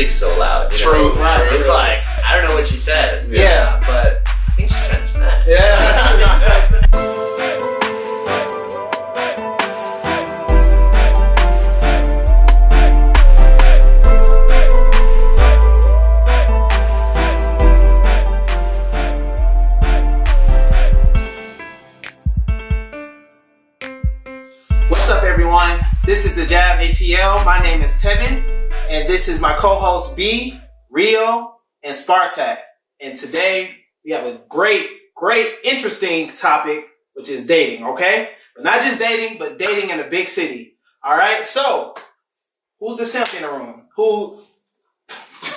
music's so loud. You True, Know? right, It's true. like I don't know what she said. Yeah. but I think she's trying to smash. Yeah. What's up, everyone? This is the Jab ATL. My name is Tevin, and this is my co-host B, Rio, and Spartak. And today we have a great, great, interesting topic, which is dating. Okay, but not just dating, but dating in a big city. All right. So, who's the simp in the room? Who?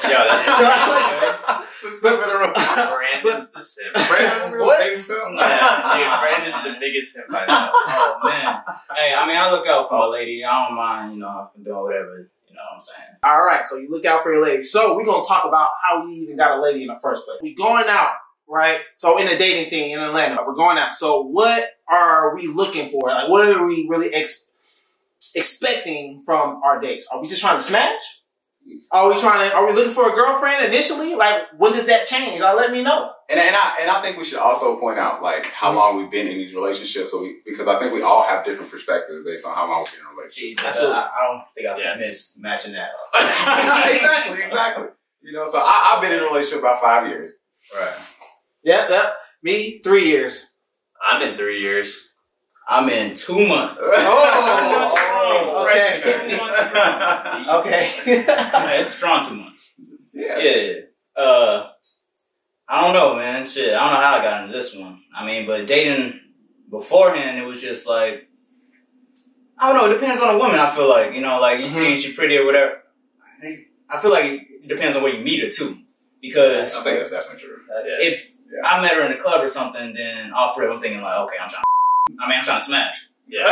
Yeah, that's The simp in the room. Brandon's the simp. Brandon's What? the simp. Yeah, dude, Brandon's the biggest simp I know. Oh man. hey, I mean, I look out for my lady. I don't mind, you know, doing whatever. You know what I'm saying? All right. So you look out for your lady. So we're gonna talk about how we even got a lady in the first place. We going out, right? So in the dating scene in Atlanta, we're going out. So what are we looking for? Like, what are we really ex- expecting from our dates? Are we just trying to smash? Are we trying to? Are we looking for a girlfriend initially? Like, when does that change? Like, let me know. And, and I and I think we should also point out like how long we've been in these relationships. So we because I think we all have different perspectives based on how long we've been in a relationship. See, Absolutely. I, I don't think I Yeah. can miss matching that. exactly, exactly. You know, so I, I've been in a relationship about five years. Right. Yep, yep. Me, three years. I'm in three years. I'm in two months. Oh, okay. Two months. Okay. Yeah, it's strong two months. yeah. Yeah. Uh, I don't know, man. Shit, I don't know how I got into this one. I mean, but dating beforehand, it was just like, I don't know. It depends on the woman. I feel like you know, like you see she pretty or whatever. I feel like it depends on where you meet her too, because I think that's definitely true. if Yeah. I met her in a club or something, then off rip, I'm thinking like, okay, I'm trying. I mean, I'm trying to smash. Yeah.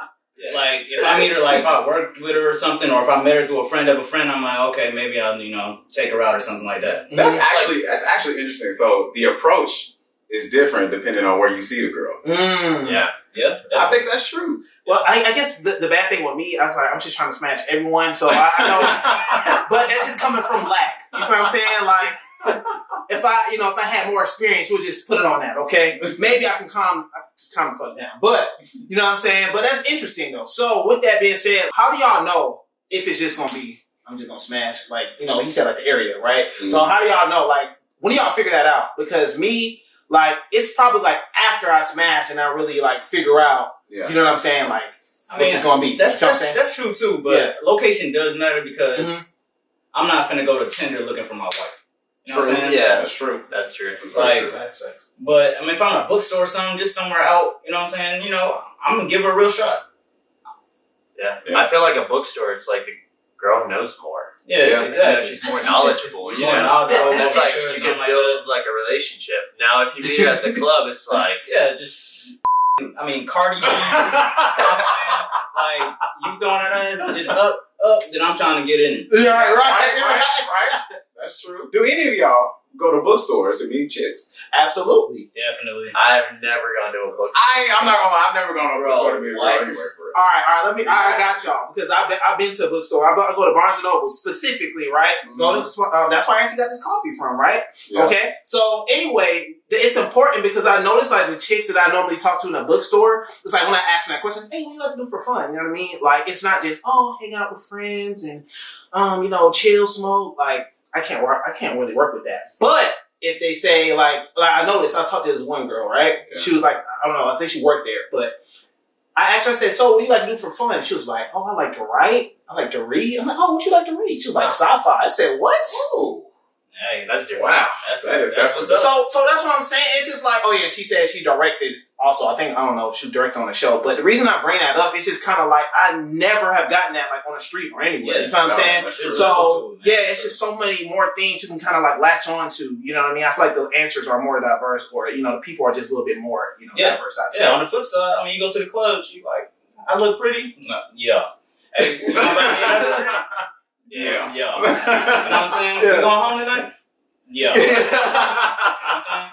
But like, if I meet her, like, if I worked with her or something, or if I met her through a friend of a friend, I'm like, okay, maybe I'll, you know, take her out or something like that. That's actually that's actually interesting. So the approach is different depending on where you see the girl. Mm. Yeah. Yeah, I think that's true. Well, I, I guess the, the bad thing with me, I was like, I'm just trying to smash everyone. So I, I know, but that's just coming from lack. You know what I'm saying? Like, if I, you know, if I had more experience, we'll just put it on that. Okay, maybe I can calm, I can just calm the fuck down. But you know what I'm saying? But that's interesting though. So with that being said, how do y'all know if it's just gonna be? I'm just gonna smash. Like, you know, he said like the area, right? So how do y'all know? Like, when do y'all figure that out? Because me, like, it's probably like after I smash and I really like figure out. Yeah. You know what I'm saying? Like, I what's mean, it gonna be? that's You know that's, that's true too. But Yeah. location does matter because Mhm. I'm not finna go to Tinder looking for my wife. You know what I'm saying? Yeah. That's true. That's true. Like- That's true. But I mean, if I'm at a bookstore or something, just somewhere out, you know what I'm saying? You know, I'm gonna give her a real shot. Yeah. Yeah. I feel like a bookstore, it's like the girl knows more. Yeah, Yeah. You know, exactly. she's more That's knowledgeable. You More know? knowledgeable, It's more like teacher or you something can like build like a relationship. Now, if you meet her at the club, it's like, Yeah, just I mean, Cardi B. you know what I'm saying? Like you throwing it in, it's up, up. Then I'm trying to get in it. Yeah, right, right, right, right, right. That's true. Do any of y'all go to bookstores to meet chicks? Absolutely. Definitely. I've never gone to a bookstore. I I'm not gonna lie, I've never gone to a Bro, bookstore to meet a girl what? anyway. For it. All right, all right. Let me. I, I got y'all because I've been, I've been to a bookstore. I, go- I go to Barnes and Noble specifically, right? Go to. Uh, that's where I actually got this coffee from, right? Yeah. Okay. So anyway, it's important because I noticed like the chicks that I normally talk to in a bookstore. It's like when I ask them that question, hey, what do you like to do for fun? You know what I mean? Like it's not just oh, hang out with friends and um, you know, chill, smoke. Like I can't work. I can't really work with that. But if they say like, like I noticed, I talked to this one girl, right? Yeah. She was like, I don't know, I think she worked there, but I asked her, I said, so what do you like to do for fun? She was like, oh, I like to write. I like to read. I'm like, oh, what you like to read? She was like, sci-fi. I said, what? Oh, Hey, That's different. wow. that's That is that's what's up. So, so that's what I'm saying. It's just like, oh yeah, she said she directed. Also, I think I don't know if she directed on the show, but the reason I bring that up is just kind of like I never have gotten that like on the street or anywhere. Yeah, you know what I'm saying? that's true. So it, yeah, it's just so many more things you can kind of like latch on to. You know what I mean? I feel like the answers are more diverse, or you know, the people are just a little bit more you know Yeah. diverse. I'd say. Yeah, on the flip side, I mean, you go to the clubs, you like, I look pretty. No, yeah. Hey, you know what Yeah. Yeah. You know what I'm saying? Yeah. You going home tonight? Yeah. You know what I'm saying?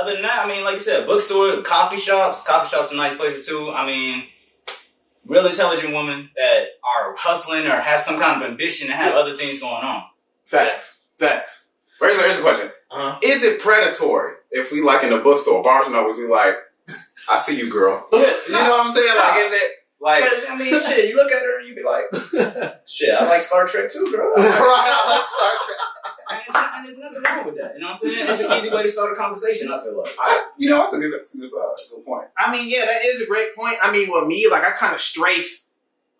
Other than that, I mean, like you said, bookstore, coffee shops. Coffee shops are nice places too. I mean, real intelligent women that are hustling or have some kind of ambition and have other things going on. Facts. Facts. Here's, here's a question. Uh-huh. Is it predatory if we like in a bookstore, Barnes and Nobles, we like, I see you, girl. You know what I'm saying? Like, is it like? I mean, shit, you look at her and you be like, shit, I like Star Trek too, girl. right, I like Star Trek. And there's, and there's nothing wrong with that. You know what I'm saying? It's an easy way to start a conversation, I feel like. I, you know, that's a good, that's a good, uh, good point. I mean, yeah, that is a great point. I mean, with me, like I kind of strafe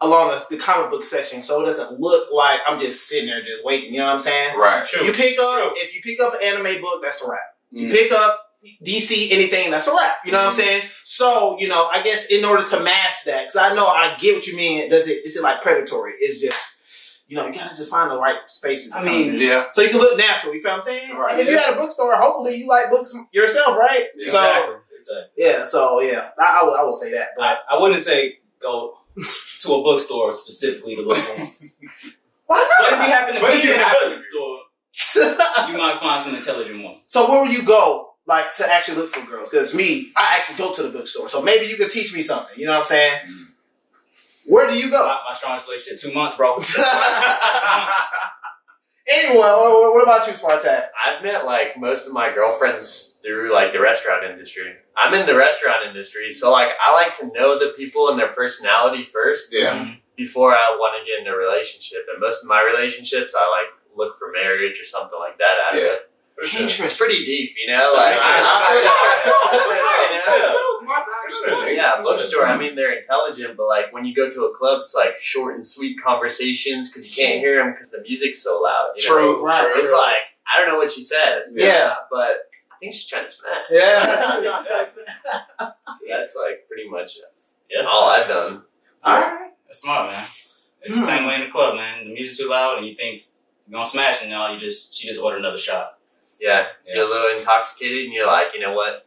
along the, the comic book section, so it doesn't look like I'm just sitting there just waiting. You know what I'm saying? Right. True. You pick up True. if you pick up an anime book, that's a wrap. You Mm. pick up DC anything, that's a wrap. You know what I'm saying? So you know, I guess in order to mask that, because I know I get what you mean. Does it? Is it like predatory? It's just. You know, you gotta just find the right spaces. to I come mean, in. Yeah. so you can look natural. You feel what I'm saying? Right. And if you're at a bookstore, hopefully you like books yourself, right? Yeah. So Exactly. exactly. yeah, so yeah, I, I would I would say that. I, But I wouldn't say go to a bookstore specifically to look for one. why But if you happen to But if be in a bookstore, you might find some intelligent one. so where would you go, like to actually look for girls? Because me, I actually go to the bookstore. So maybe you could teach me something. You know what I'm saying? Mm. Where do you go? My, my strongest relationship, two months, bro. anyway, what what about you, Spartak? I've met like most of my girlfriends through like the restaurant industry. I'm in the restaurant industry, so like I like to know the people and their personality first Yeah. Mm-hmm. before I want to get in a relationship. And most of my relationships, I like look for marriage or something like that out of Yeah. it. It's Interesting. pretty deep, you know. Like, That's I- I- Yeah. yeah, bookstore. I mean, they're intelligent, but like when you go to a club, it's like short and sweet conversations because you can't hear them because the music's so loud. You know? True. Right. True. It's like I don't know what she said. Yeah. but I think she's trying to smash. Yeah. So that's like pretty much uh, Yeah. all I've done. All right. That's smart, man. It's the same way in the club, man. The music's too loud, and you think you're gonna smash, and now you just she just ordered another shot. Yeah, Yeah. you're a little intoxicated, and you're like, you know what?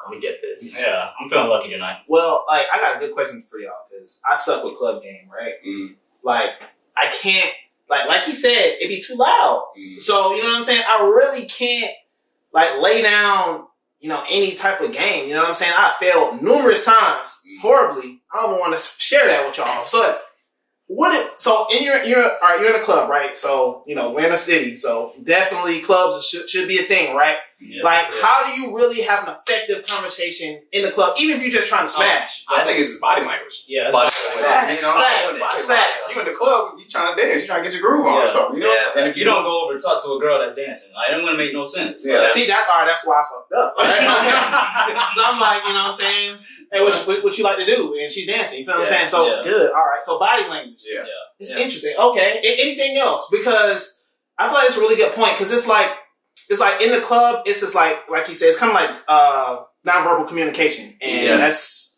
I'm gonna get this. Yeah, I'm feeling lucky tonight. Well, like I got a good question for y'all because I suck with club game, right? Mm, Like I can't, like like he said, it'd be too loud. mm. So you know what I'm saying? I really can't like lay down, you know, any type of game. You know what I'm saying? I failed numerous times Mm. horribly. I don't want to share that with y'all. So what? It, so in your you're all right, you're in a club, right? So you know we're in a city, so definitely clubs should, should be a thing, right? Yeah. Like, Yeah. how do you really have an effective conversation in the club, even if you're just trying to oh, smash? I think it's body language. yeah, But- that's Facts, You know, facts, body facts. language. You in the club, you trying to dance, you trying to get your groove on Yeah. or something. You know what I'm Yeah. saying? And if you don't go over and talk to a girl that's dancing. Like, it wouldn't make no sense. Yeah. Like, See that? All right, that's why I fucked up. Right? I'm like, you know what I'm saying? Hey, what, what, what you like to do? And she's dancing. You feel what I'm saying? So yeah. good. All right. So body language. Yeah. It's Yeah. interesting. Okay. A- anything else? Because I feel like it's a really good point. Because it's like it's like in the club. It's just like like you said. It's kind of like uh nonverbal communication, and Yeah. that's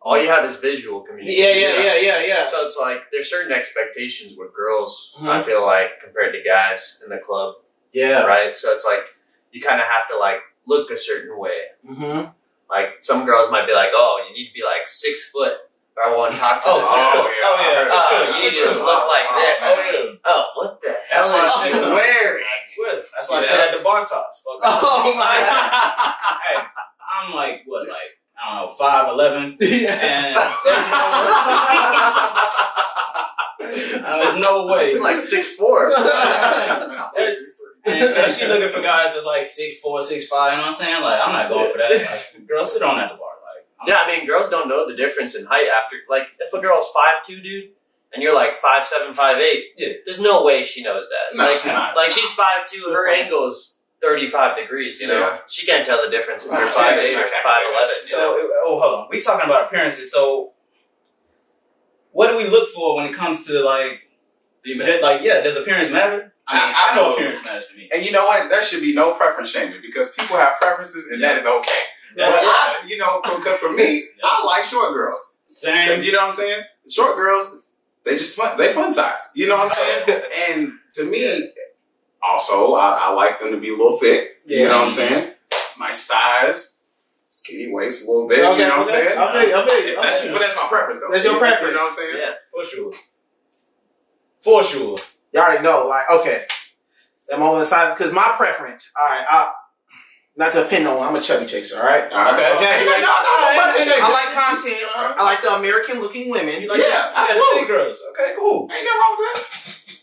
All you have is visual communication. yeah, yeah, yeah, yeah, yeah. So it's like there's certain expectations with girls. Mhm. I feel like compared to guys in the club, yeah. right? So it's like you kind of have to like look a certain way. Mm-hmm. Like some girls might be like, "Oh, you need to be like six foot, I want to talk to Oh, this girl." sure. Oh, yeah, Oh, sure. you need to sure. look like this. Oh, yeah. Oh, what the That's hell why is I she wearing? I swear. That's why I Yeah. said at the bar tops. Fuck Oh my. hey, I'm like, what, like, I don't know, 5'11. yeah. And there's no, uh, there's no way. You're like six four. And, she looking for guys that's like six four, six five. You know what I'm saying? Like, I'm not going for that. Like, girl, sit on at the bar. Like, I'm- Yeah, I mean, girls don't know the difference in height after. Like, if a girl's five two, dude, and you're like five seven, five eight, Yeah. there's no way she knows that. No, like, she's not. like she's five two, her angle is thirty five degrees. You know, Yeah. she can't tell the difference if Right, you're she's five not eight or calculating five eleven. So, oh, hold on. We talking about appearances. So, what do we look for when it comes to like, that, like, yeah, does appearance matter? I mean, I know Absolutely. appearance matters for me. And you know what? There should be no preference shaming because people have preferences and that is okay. Yeah. But I, you know, because for me, I like short girls. Same. You know what I'm saying? Short girls, they just fun, they fun size. You know what I'm saying? and to me, also, I, I like them to be a little thick. You know what I'm saying? Nice thighs, skinny waist, a little bit. Okay, you know what I'm saying? I feel you, I feel you. That's, Okay. but that's my preference, though. That's your preference. You know what I'm saying? Yeah. For sure. For sure. Y'all already know, like, okay, that moment of silence. Because my preference, all right, I, not to offend no one, I'm a chubby chaser. All right. All right. Okay. Okay. No, no, no, no, I no, no, no. like content. I like the American looking women. You like Yeah, yeah, absolutely. big girls. Okay, cool. Ain't nothing wrong with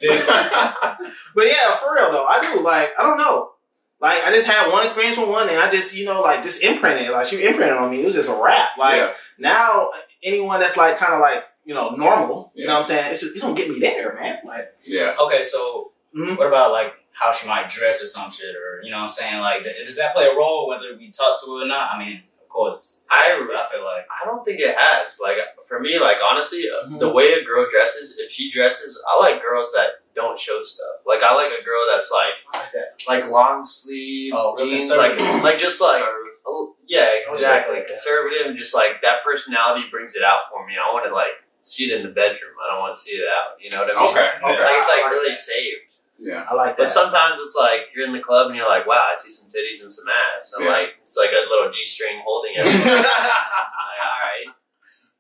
that. But yeah, for real though, I do. Like, I don't know. Like, I just had one experience with one, and I just, you know, like, just imprinted. Like, she imprinted on me. It was just a wrap. Like, yeah. now, anyone that's like, kind of like, you know, normal. You know what I'm saying? It's just, it don't get me there, man. Like, Yeah. Okay, so Mhm. what about like how she might dress or some shit, or you know what I'm saying? Like, does that play a role whether we talk to her or not? I mean, of course. I- I feel like I don't think it has. Like for me, like honestly, uh Mhm. the way a girl dresses, if she dresses, I like girls that don't show stuff. Like I like a girl that's like like that. like long sleeve Oh, real jeans, like like just like oh, yeah, exactly, Yeah. conservative, and just like that personality brings it out for me. I want to like see it in the bedroom. I don't want to see it out. You know what I mean? Okay. Okay. Like it's like like really that. saved. Yeah. I like that. But sometimes it's like you're in the club and you're like, wow, I see some titties and some ass. I'm Yeah. like, it's like a little G string holding it. Like, all right,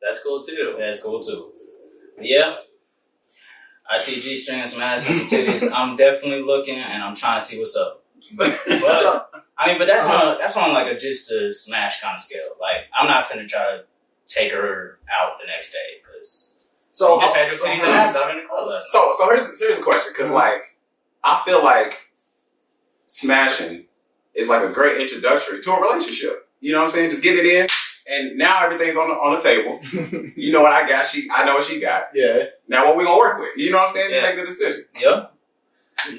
that's cool too. that's cool too. Yeah. I see G string and some ass and some titties. I'm definitely looking and I'm trying to see what's up. But I mean, but that's on that's on like a just a smash kind of scale. Like I'm not finna try to take her out the next day because so, you just had your titties and ass out in the club So, so here's here's a question because Mhm. like I feel like smashing is like a great introductory to a relationship. You know what I'm saying? Just get it in, and now everything's on the on the table. You know what I got? She, I know what she got. yeah. Now what we gonna work with? You know what I'm saying? Yeah. Make the decision. Yep.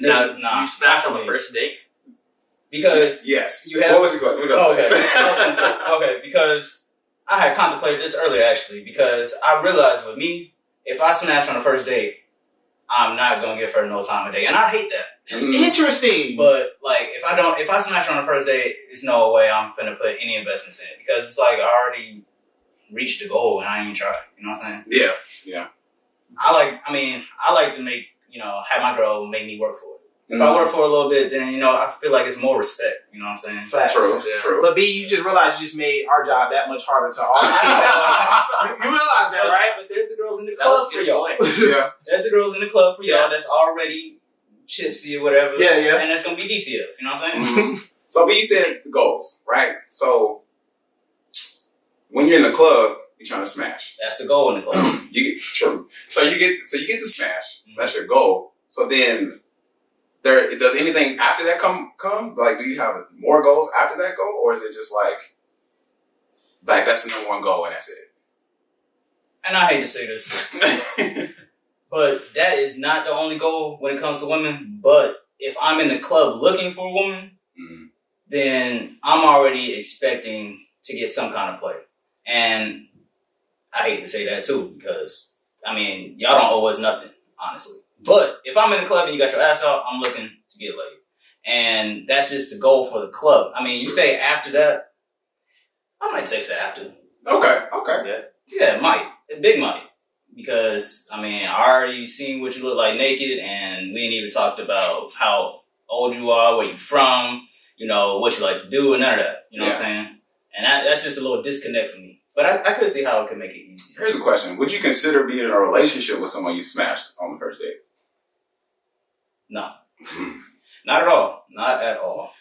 Now, Nah, nah, you smash on the first date. because Yes. You have- what was you going? What was Oh, okay. gonna say? I was gonna say- okay, because I had contemplated this earlier actually, because I realized with me, if I smash on the first date, I'm not gonna give her no time of day, and I hate that. That's Mhm. interesting. But like, if I don't, if I smash on the first date, it's no way I'm gonna put any investments in it because it's like I already reached the goal and I ain't even tried. You know what I'm saying? Yeah, yeah. I like, I mean, I like to make you know have my girl make me work for it. If Mhm. I work for a little bit, then you know I feel like it's more respect. You know what I'm saying? Facts. True. Yeah. True. But B, you just realized you just made our job that much harder to all. you realize that, right? But there's the girls in the That was club for y'all. yeah. There's the girls in the club for y'all that's already chipsy or whatever. Yeah, yeah. And that's gonna be DTF. You know what I'm saying? Mhm. So, but you said the goals, right? So, when you're in the club, you're trying to smash. That's the goal in the club. You get true. So you get so you get to smash. That's your goal. So then, there does anything after that come come? Like, do you have more goals after that goal, or is it just like, like that's the number one goal and that's it? and I hate to say this, but that is not the only goal when it comes to women. But if I'm in the club looking for a woman, Mhm. then I'm already expecting to get some kind of play. And I hate to say that too, because I mean, y'all don't owe us nothing, honestly. But if I'm in the club and you got your ass out, I'm looking to get laid. And that's just the goal for the club. I mean, you say after that, I might text it after. Okay, okay. Yeah, yeah might. Big might. Because, I mean, I already seen what you look like naked, and we ain't even talked about how old you are, where you from, you know, what you like to do, and none of that. You know what I'm saying? And that, that's just a little disconnect for me. But I, I could see how it could make it easier. Here's a question: Would you consider being in a relationship with someone you smashed on the first date? No. Not at all. Not at all.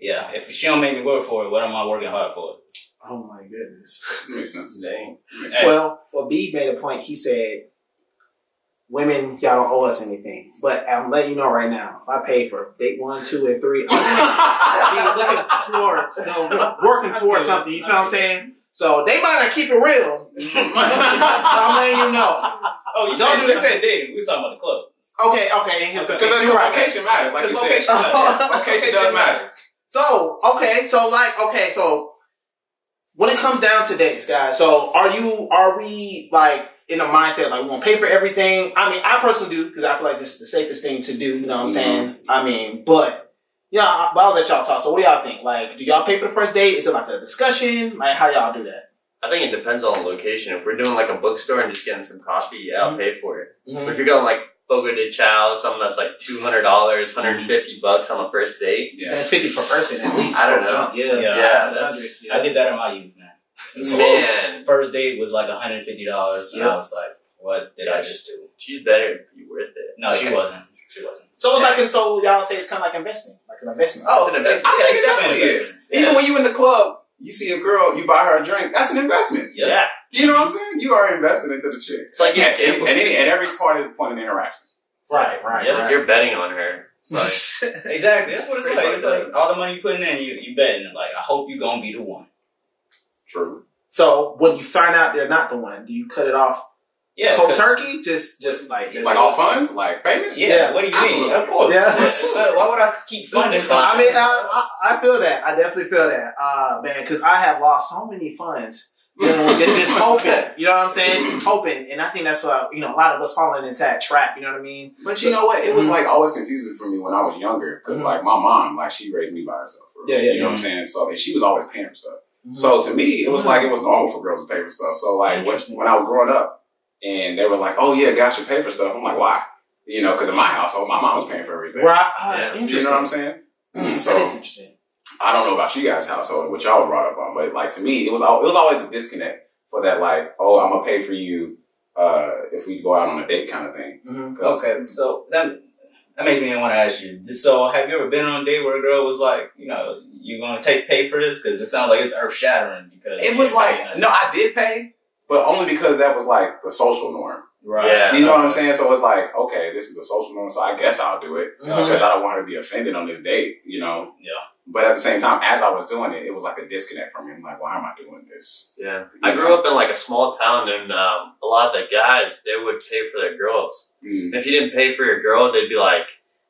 Yeah, if she don't make me work for it, what am I working hard for? Oh my goodness. Makes sense. Dang. Makes Hey. sense. Well, well, B made a point. He said, "Women, y'all don't owe us anything." But I'm letting you know right now, if I pay for date one, two, and three, I'm looking towards, you know, working towards something. You I feel what I'm saying? So they might not keep it real. but I'm letting you know. Oh, you Don't said, do you that. said dating. We was talking about the club. Okay, okay. Here's the Because thing. that's You're right. location matters, like you Because said. location matters. Location Location does matter. matters. So, okay, so like, okay, so when it comes down to dates, guys, so are you, are we like in a mindset like we want to pay for everything? I mean, I personally do because I feel like this is the safest thing to do. You know what I'm Mhm. saying? I mean, but yeah, I- but I'll let y'all talk. So, what do y'all think? Like, do y'all pay for the first date? Is it like a discussion? Like, how y'all do that? I think it depends on the location. If we're doing like a bookstore and just getting some coffee, yeah, I'll Mhm. pay for it. Mm-hmm. But if you're going like Fogo de Chao, something that's like two hundred dollars, mm-hmm. hundred and fifty bucks on the first date. Yeah. That's fifty per person at least. I don't know. Yeah, Yeah, Yeah, that's- yeah. I did that in my youth, man. So, Man, First date was like $150, and Yeah. I was like, what did I just do? she's better be worth it. No, she wasn't. She wasn't. So it's like, so y'all say it's kind of like investing, like an investment. Oh, It's an investment. I Yeah, think it's it definitely definitely an is. investment. Even when you in the club, you see a girl, you buy her a drink. That's an investment. Yeah. Yeah. You know what I'm saying? You are invested into the chick. It's like yeah, at, any, at every part of the point of interaction. Right, right, Yeah, right. you're betting on her. It's like Exactly. That's what it's Pretty like. It's like all the money you're putting in, you you betting. Like I hope you're gonna be the one. True. so when you find out they're not the one, do you cut it off Yeah. cold turkey? Just, just like that's Like all funds, like payment. Yeah, Yeah, what do you absolutely. mean? Of course. Yeah. Why- Why would I keep funding something? I mean, I, I, I feel that. I definitely feel that, uh, man, because I have lost so many funds. You know, just, just hoping. You know what I'm saying? Hoping, and I think that's why you know a lot of us falling into that trap. You know what I mean? But you know what? It was Mhm. like always confusing for me when I was younger because Mhm. like my mom, like she raised me by herself. real. Yeah, yeah, You know what I'm saying? So and she was always paying for stuff. So to me, it was like it was normal for girls to pay for stuff. So like when, when I was growing up, and they were like, "Oh yeah, guys should pay for stuff," I'm like, "Why?" You know, because in my household, my mom was paying for everything. Right. Oh, Yeah. You know what I'm saying? that is so interesting. I don't know about you guys' household, what y'all brought up on, but like to me, it was al- it was always a disconnect for that. Like, oh, I'm gonna pay for you uh, if we go out on a date kind of thing. Mhm. 'Cause- Okay, so that that makes me want to ask you. So, have you ever been on a date where a girl was like, you know, you're gonna take pay for this? Because it sounds like it's earth shattering. Because It was ain't paying like nothing. no, I did pay, but only because that was like the social norm. right? Yeah. You know what I'm saying? So it's like, okay, this is a social norm, so I guess I'll do it Mhm. because I don't want her to be offended on this date. You know? Yeah. But at the same time, as I was doing it, it was like a disconnect from me. I'm like, why am I doing this? Yeah. I grew up in like a small town and um, a lot of the guys, they would pay for their girls. Mm. And if you didn't pay for your girl, they'd be like,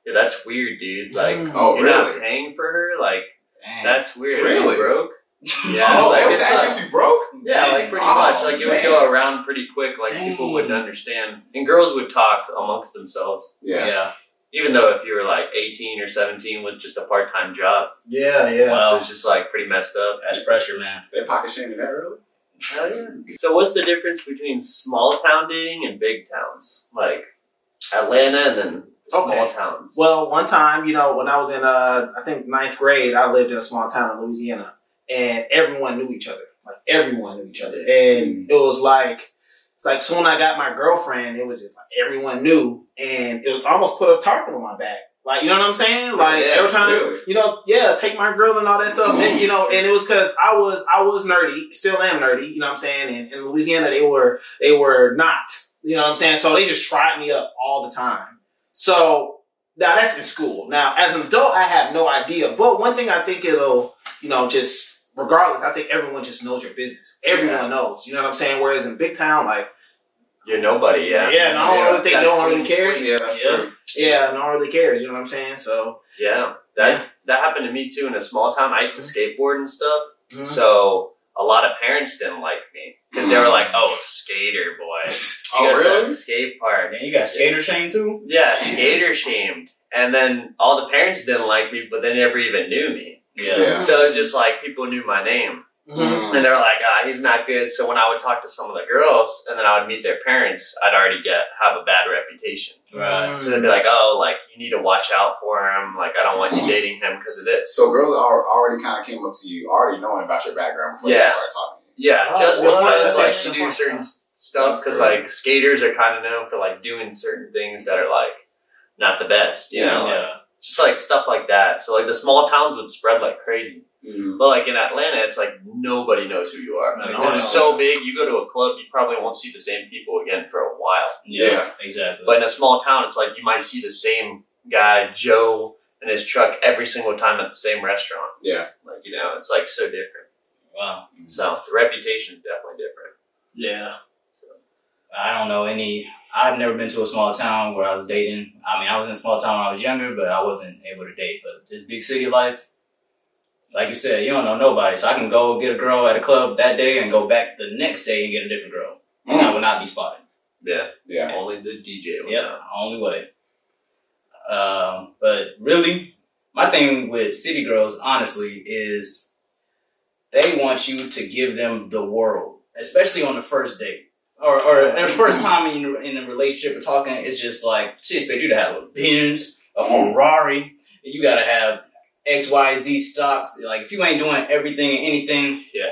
yeah, that's weird, dude. Like, Mm. Oh, you're really? not paying for her? Like, Dang. that's weird. Are Really? you broke? Yeah. oh, like, they was actually like- if you broke? Yeah, like pretty Oh, much. Like it would go around pretty quick. Like people wouldn't understand, and girls would talk amongst themselves. Yeah. yeah. Even though if you were like eighteen or seventeen with just a part time job, Yeah, yeah. it Wow. was just like pretty messed up. That's pressure, man. They pocket shaming that early? Hell yeah. So what's the difference between small town dating and big towns? Like Atlanta and then small Okay. towns. Well, one time, you know, when I was in, uh, I think ninth grade, I lived in a small town in Louisiana, and everyone knew each other. Like everyone knew each other, and it was like, it's like soon I got my girlfriend, it was just like everyone knew, and it was almost put a target on my back. Like, you know what I'm saying? Oh, like Yeah, every time, really? you know, yeah, take my girl and all that stuff. And, you know, and it was because I was I was nerdy, still am nerdy. You know what I'm saying? And in Louisiana, they were they were not. You know what I'm saying? So they just tried me up all the time. So now that's in school. Now as an adult, I have no idea. But one thing I think it'll, you know, just regardless, I think everyone just knows your business. Everyone Yeah. knows. You know what I'm saying? Whereas in big town, like You're nobody. Yeah. yeah, no, I Yeah, don't really think that no one really cares. Yeah, Yeah. Yeah, no one really cares. You know what I'm saying? So Yeah. That Yeah. that happened to me too in a small town. I used to skateboard and stuff. mhm. So a lot of parents didn't like me because they were like, "Oh, skater boy, Oh, really? skate park." Then you got skater shame too. Yeah, skater shamed. And then all the parents didn't like me, but they never even knew me. Yeah. So it's just like people knew my name. Mhm. And they're like, ah, he's not good. So when I would talk to some of the girls and then I would meet their parents, I'd already get have a bad reputation. Right. So they'd be like, oh, like you need to watch out for him. Like I don't want you dating him because of this. So girls are already kind of came up to you, already knowing about your background before Yeah. they started talking. Yeah, Oh, just well, because like that's you do actually certain fun. stuff because like skaters are kind of known for like doing certain things that are like not the best, you know. Yeah. Just like stuff like that. So like the small towns would spread like crazy. Mm-hmm. But like in Atlanta, it's like nobody knows who you are. No, Like, no it's one so big. You go to a club, you probably won't see the same people again for a while. Yeah. Yeah. Exactly. But in a small town, it's like you might see the same guy, Joe, in his truck every single time at the same restaurant. Yeah. Like you know, it's like so different. wow. So the reputation is definitely different. Yeah. I don't know any. I've never been to a small town where I was dating. I mean, I was in a small town when I was younger, but I wasn't able to date. But this big city life, like you said, you don't know nobody. So I can go get a girl at a club that day and go back the next day and get a different girl, and I would not be spotted. Yeah, Yeah. only the DJ. Will Yep, know. only way. Um, but really, my thing with city girls, honestly, is they want you to give them the world, especially on the first date. Or, or their first time in, in a relationship or talking, it's just like, she expect you to have a Benz, a mm. Ferrari, you gotta have X, Y, Z stocks. Like, if you ain't doing everything and anything, Yeah.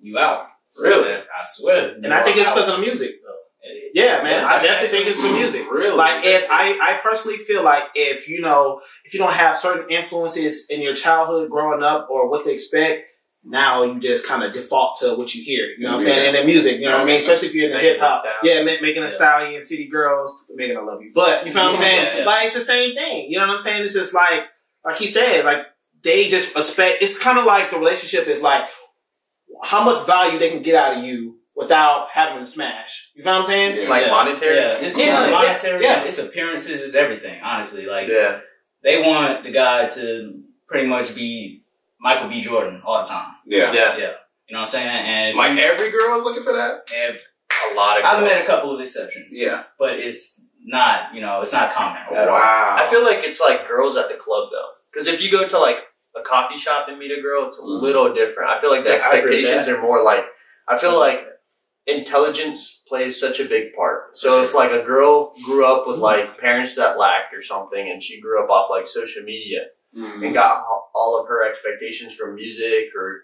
you out. Really? I swear. And I think it's because of the music, though. Yeah, man. Yeah, I definitely think it's for music. Really? Like if I, I personally feel like if you know if you don't have certain influences in your childhood growing up or what they expect, now you just kind of default to what you hear. You know what I'm saying? And the music, you know what I mean? Especially if you're in the hip hop. Thee Yeah, Ma- Megan Thee Stallion, City Girls, making a love you. But you know what I'm saying? Yeah, yeah. Like it's the same thing. You know what I'm saying? It's just like like he said, like they just expect it's kind of like the relationship is like how much value they can get out of you without having to smash. You know what I'm saying? Yeah. Like monetary? Yeah, it's Yeah, yeah, monetary. yeah. It's appearances. It's everything. Honestly, like Yeah. they want the guy to pretty much be Michael B. Jordan all the time. yeah. Yeah. Yeah. You know what I'm saying? And Like every girl is looking for that. and A lot of girls. I've girls. met a couple of exceptions. Yeah. but it's not. You know, it's not common. at all. Wow. I feel like it's like girls at the club though, because if you go to like a coffee shop and meet a girl, it's a Mhm. little different. I feel like the Yeah, I agree with expectations are more like. I feel like intelligence plays such a big part. So For if like a girl grew up Mm-hmm. with like parents that lacked or something, and she grew up off like social media Mhm. and got all of her expectations from music or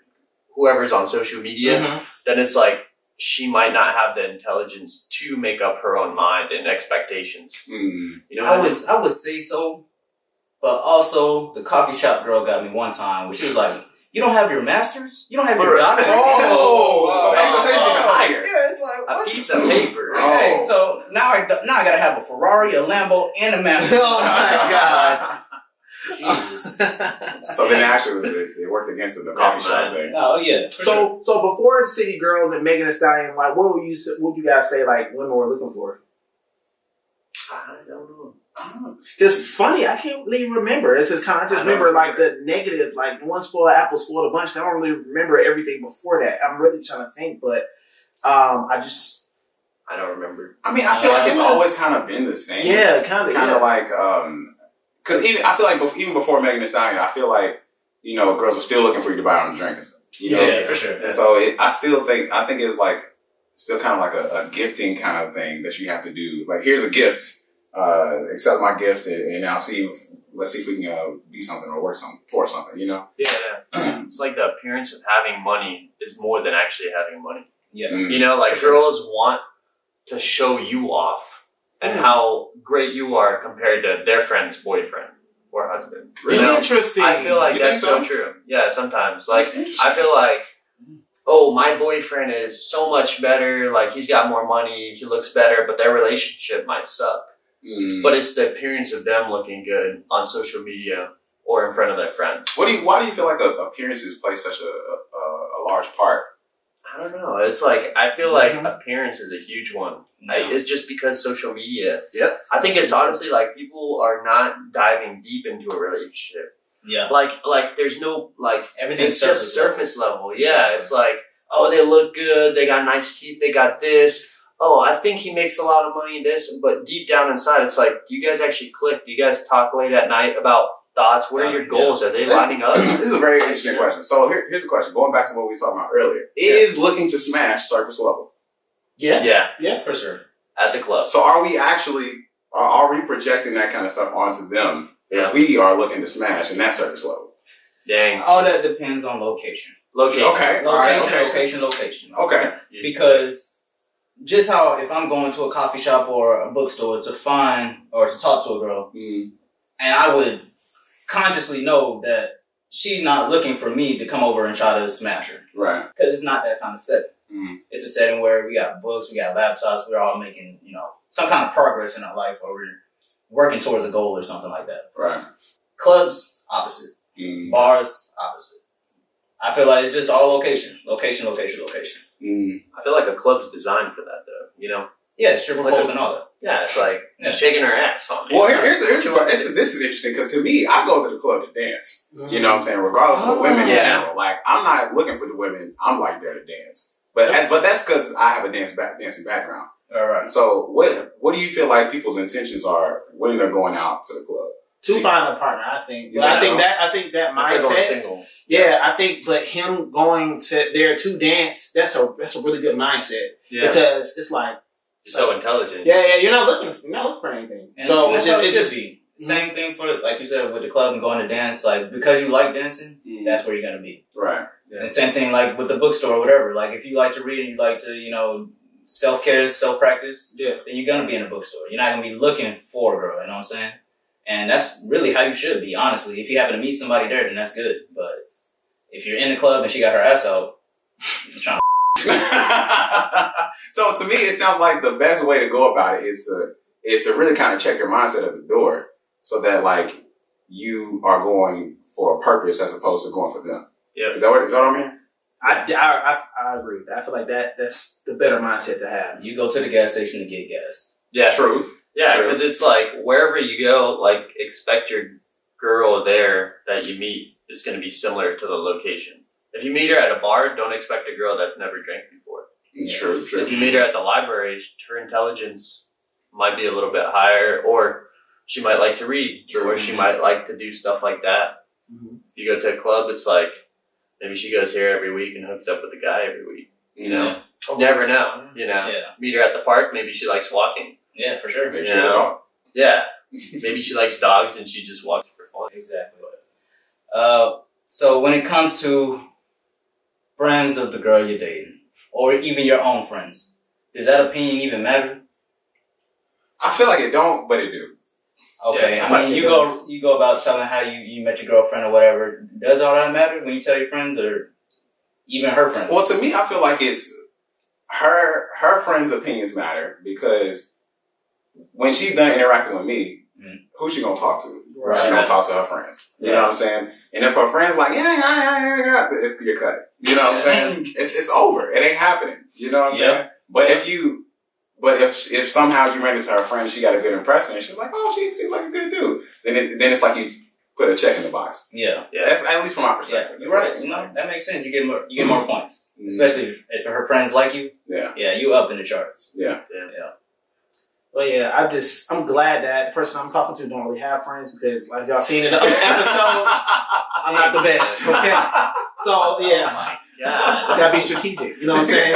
whoever's on social media, Mhm. then it's like she might not have the intelligence to make up her own mind and expectations. Mhm. You know, I what would I would say so, but also the coffee shop girl got me one time, where she was like, "You don't have your masters? You don't have your For- doctorate?" Oh, so Oh, that's oh, even oh. higher. Yeah, it's like a piece of paper. Oh. Hey, so now I now I gotta have a Ferrari, a Lambo, and a master. Oh my god. Jesus. So then actually they, they worked against it, the coffee shop thing. Oh yeah. for sure. So, so before City Girls and Megan Thee Stallion, like, what would you what would you guys say like women were looking for? I don't know. Just funny, I can't really remember. It's just kind of I just I don't remember like the negative, like one spoiled apple spoiled a bunch. I don't really remember everything before that. I'm really trying to think, but um, I just I don't remember. I mean, I feel like it's always kind of been the same. yeah, kind of kind yeah. of like um because even I feel like bef- even before Megan Thee Stallion, I feel like you know girls are still looking for you to buy them a drink and stuff. You know? yeah, for sure. And so it, I still think I think it's like still kind of like a, a gifting kind of thing that you have to do. Like here's a gift, uh, accept my gift, and, and I'll see. If, let's see if we can uh, be something or work something towards something. You know. Yeah, it's like the appearance of having money is more than actually having money. Yeah. Mm. You know, like sure. girls want to show you off and Mm. how great you are compared to their friend's boyfriend or husband. You know, Interesting. I feel like You that's so? so? true. Yeah, sometimes. Like I feel like, oh, my boyfriend is so much better. Like he's got more money, he looks better, but their relationship might suck. Mm. But it's the appearance of them looking good on social media or in front of their friends. what do you? Why do you feel like uh, appearances play such a, a, a large part? I don't know. It's like I feel like Mhm. appearance is a huge one. No. I, it's just because social media. Yep. I think it's honestly like people are not diving deep into a relationship. yeah. Like like there's no like Everything's it's just surface level. level. Yeah, Exactly. it's like oh they look good, they got nice teeth, they got this. Oh, I think he makes a lot of money in this, but deep down inside, it's like, do you guys actually click? Do you guys talk late at night about thoughts? What are your Yeah. goals? Are they This- lining up? this is a very interesting question. So here, here's a question. Going back to what we were talking about earlier, is looking to smash surface level. yeah, yeah, yeah. for sure. at the club. So are we actually are, are we projecting that kind of stuff onto them Yeah. if we are looking to smash in that surface level? Dang. All that depends on location. Location. Okay. All right. Location, Okay. location, location. Okay. Because just how if I'm going to a coffee shop or a bookstore to find or to talk to a girl, Mm, and I would consciously know that she's not looking for me to come over and try to smash her right. because it's not that kind of setting. Mm, It's a setting where we got books, we got laptops, we're all making you know some kind of progress in our life, or we're working towards a goal or something like that. right. Clubs, opposite. Mm, Bars, opposite. I feel like it's just all location, location, location, location. mm. I feel like a club's designed for that, though. You know? Yeah, stripper Like poles a- and all that. Yeah, it's like Yeah. shaking her ass on me. Well, here, here's, here's a. This is, this is interesting because to me, I go to the club to dance. You know what I'm saying? Regardless of the Oh. women in oh. general. Like, I'm not looking for the women. I'm like there to dance. But but that's because I have a dance back, dancing background. All right. So what what do you feel like people's intentions are when they're going out to the club? To find a partner, I think. You But I think think so? that I think that If mindset. single. Yeah, I think, but him going to there to dance, that's a that's a really good mindset Yeah. because it's like, You're so intelligent. yeah, yeah, you're not looking, you're not looking for anything. And so that's it's just, it should just be. Same thing for like you said with the club and going to dance. Like because you like dancing, mm. that's where you're gonna be. Right. Yeah. And same thing like with the bookstore or whatever. Like if you like to read and you like to, you know, self care, self practice, Yeah. then you're gonna be in a bookstore. You're not gonna be looking for a girl. You know what I'm saying? And that's really how you should be, honestly. If you happen to meet somebody there, then that's good. But if you're in the club and she got her ass out, you're trying so to me, it sounds like the best way to go about it is to is to really kind of check your mindset at the door, so that like you are going for a purpose as opposed to going for them. Yeah. Is that what is that what I mean? I, I, I, I agree with that. I feel like that that's the better mindset to have. You go to the gas station to get gas. Yeah, True. Yeah, because it's like wherever you go, like expect your girl there that you meet is going to be similar to the location. If you meet her at a bar, don't expect a girl that's never drank before. True. True. If you meet her at the library, her intelligence might be a little bit higher, or she might like to read, True. or she might like to do stuff like that. Mhm. If you go to a club, it's like maybe she goes here every week and hooks up with a guy every week. You know, never know. You know, Yeah. meet her at the park. Maybe she likes walking. Yeah, for sure. Make Yeah. sure it all. Yeah, maybe she likes dogs and she just walks for fun. Exactly. Uh, so when it comes to friends of the girl you're dating, or even your own friends, does that opinion even matter? I feel like it don't, but it do. Okay, Yeah, I mean, you does. go you go about telling how you, you met your girlfriend or whatever. Does all that matter when you tell your friends or even her friends? Well, to me, I feel like it's her her friends' opinions matter because when she's done interacting with me, Mhm. who's she gonna talk to? Right. She don't talk to her friends. You know what I'm saying? And if her friends like, yeah, yeah, yeah, yeah, yeah, it's your cut. You know what I'm saying? It's it's over. It ain't happening. You know what I'm Yeah. saying? But if you but if if somehow you ran into her friend, she got a good impression, and she's like, oh, she seems like a good dude. Then it, then it's like you put a check in the box. yeah, Yeah, That's at least from my yeah, perspective. you're That's what it right. You know like. that makes sense. You get more you get more points, especially if, if her friends like you. Yeah. Yeah, you up in the charts. Yeah. Yeah. But yeah, I just I'm glad that the person I'm talking to don't really have friends because like y'all seen in the other episode, I'm not the best. Okay, so oh yeah, God. gotta be strategic. You know what I'm saying?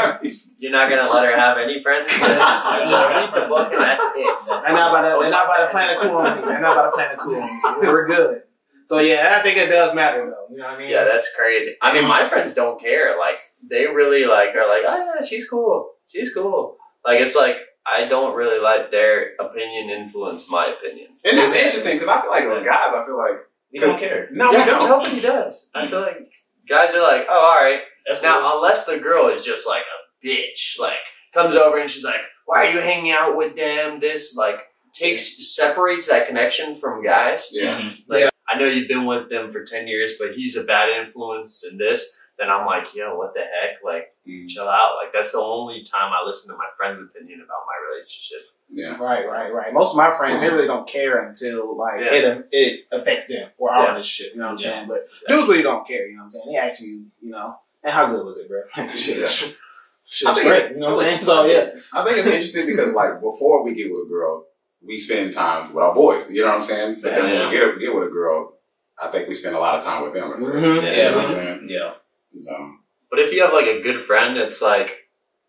You're not gonna let her have any friends. Just read the book and that's it. They're not about to, they're not about to plan a coup on me. They're not about to plan a coup on me. We're good. So yeah, I think it does matter though. You know what I mean? Yeah, that's crazy. I mean, my friends don't care. Like, they really like are like, oh yeah, she's cool. She's cool. Like, it's like I don't really let their opinion influence my opinion. And it's interesting because I feel like as guys, I feel like We don't care. no, yeah, we don't. Nobody does. I feel like guys are like, oh, all right. That's Now, unless the girl is just like a bitch, like comes over and she's like, "Why are you hanging out with them?" This like takes separates that connection from guys. Yeah. Mhm. Like, Yeah. I know you've been with them for ten years, but he's a bad influence in this. Then I'm like, yo, what the heck? Like, Mm, chill out. Like, that's the only time I listen to my friend's opinion about my relationship. Yeah. Right, right, right. Most of my friends, they really don't care until like Yeah. it it affects them or our Yeah. relationship. You know what I'm Yeah. saying? But dudes really don't care. You know what I'm saying? They actually, you know, and how good was it, bro? shit, Yeah. shit, I think great. You know what I'm saying? So yeah, I think it's interesting because like before we get with a girl, we spend time with our boys. You know what I'm saying? But then when we get get with a girl, I think we spend a lot of time with them. Mhm. You Yeah, know what I'm saying? yeah. So um, But if you have like a good friend, it's like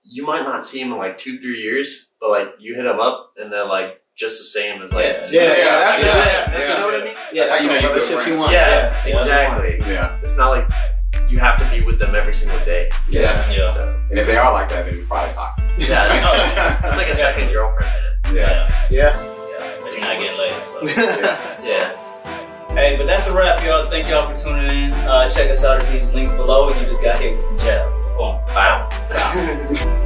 you might not see him in like two, three years, but like you hit them up and they're like just the same as like Yeah. yeah, yeah. That's Yeah. it. Yeah, that's you Yeah. know what I mean? Yeah, That's that's how you what know good relationships you friends. want. Yeah, Yeah, that's what you want. exactly. yeah, It's not like you have to be with them every single day. yeah. Yeah. So And if they are like that, then it's probably toxic. yeah, it's, it's like a second girlfriend. Man. Yeah. Yeah. Yeah. But you're not getting laid. So. Yeah. Hey, but that's a wrap, y'all. Thank y'all for tuning in. Uh, check us out at these links below. You just got hit with the jab. Boom. Bow.